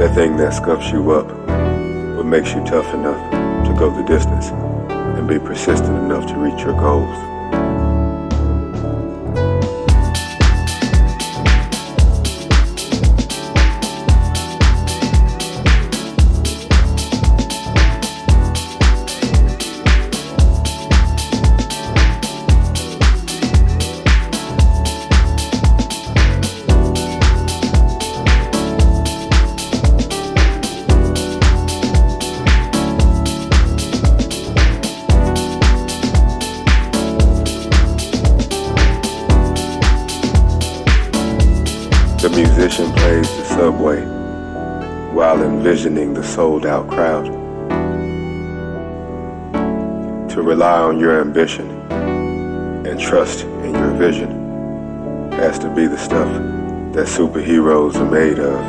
That thing that scuffs you up, but makes you tough enough to go the distance and be persistent enough to reach your goals. Your ambition and trust in your vision has to be the stuff that superheroes are made of.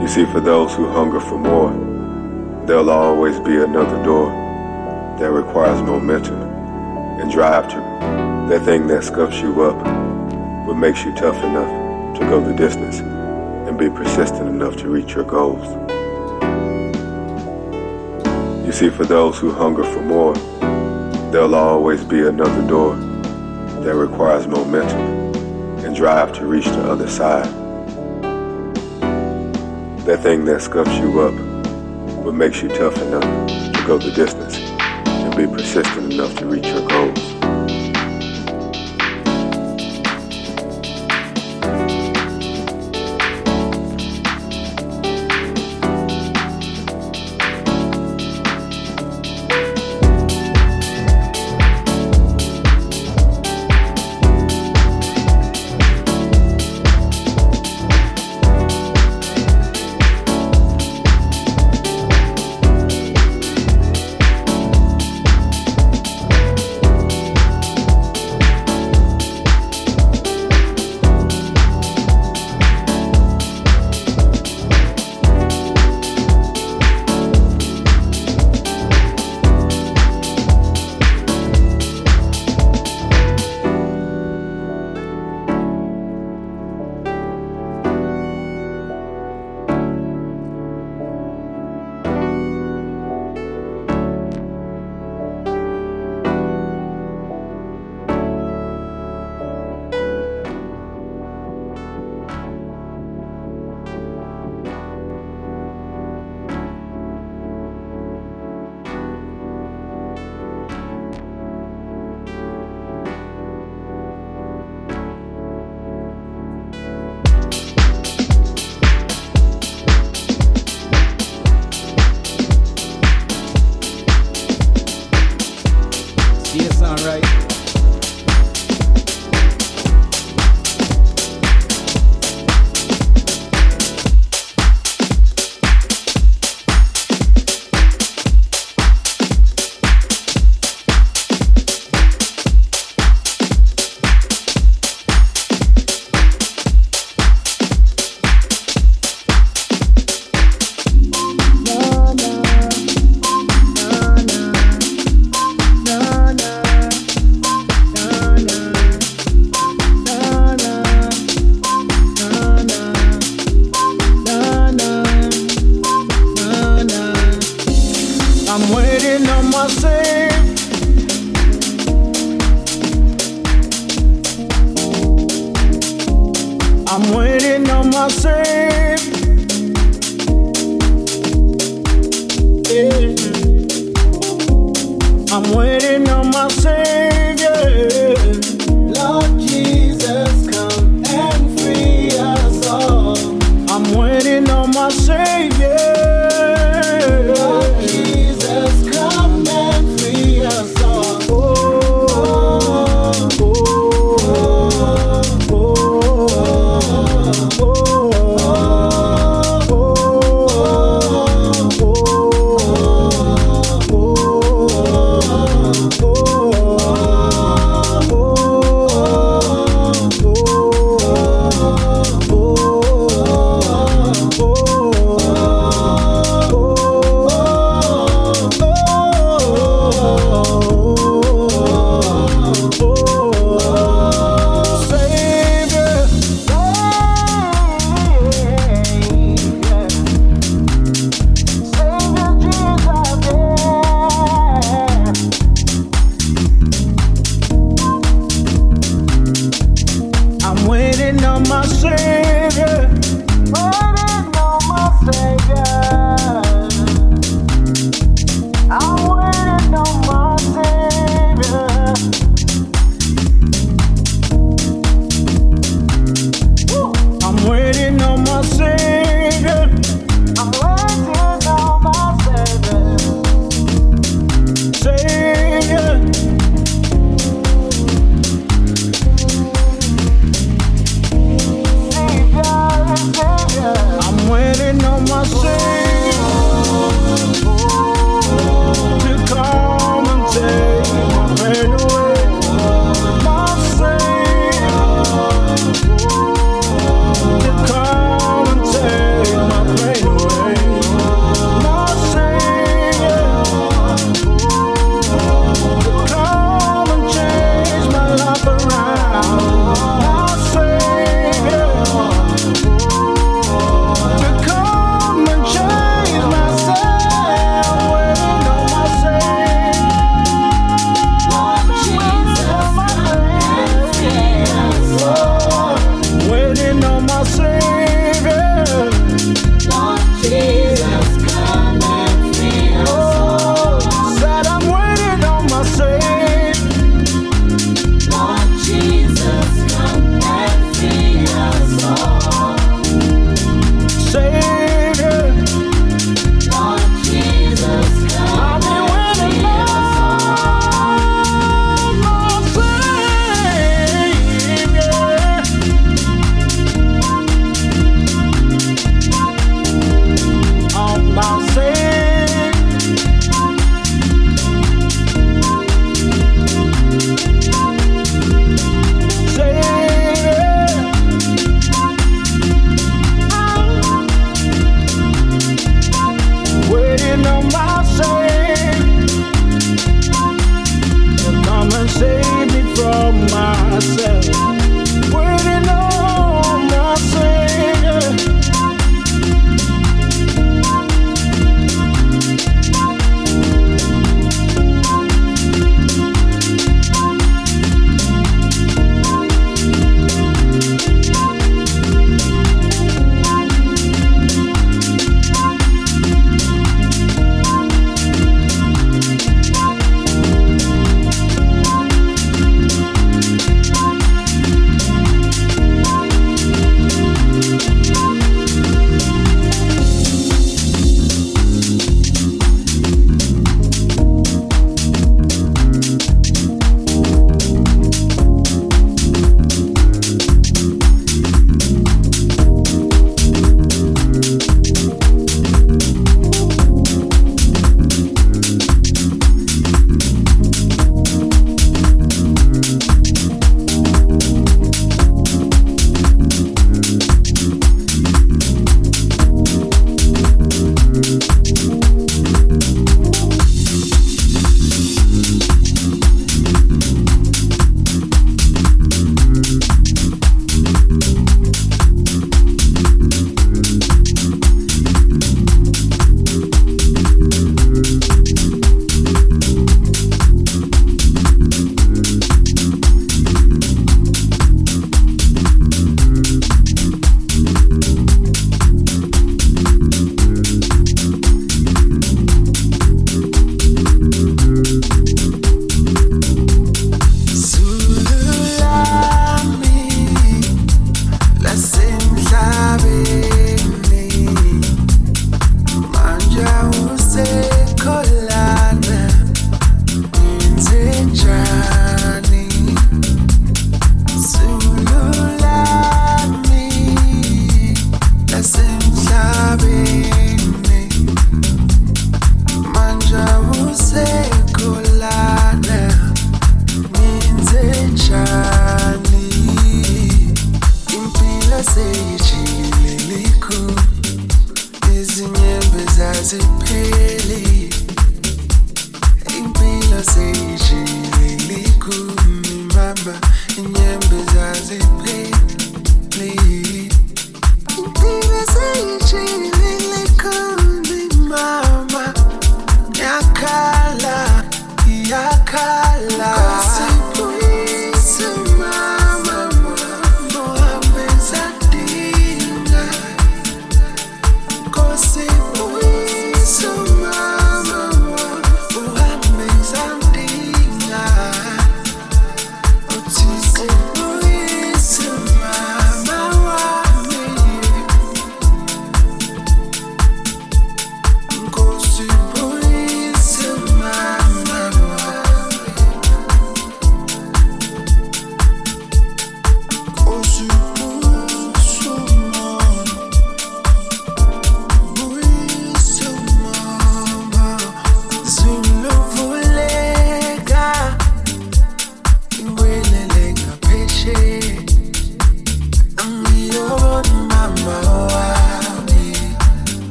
You see, for those who hunger for more, there'll always be another door that requires momentum and drive to that thing that scuffs you up what makes you tough enough to go the distance and be persistent enough to reach your goals. See, for those who hunger for more, there'll always be another door that requires momentum and drive to reach the other side. That thing that scuffs you up, what makes you tough enough to go the distance and be persistent enough to reach your goals.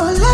Oh,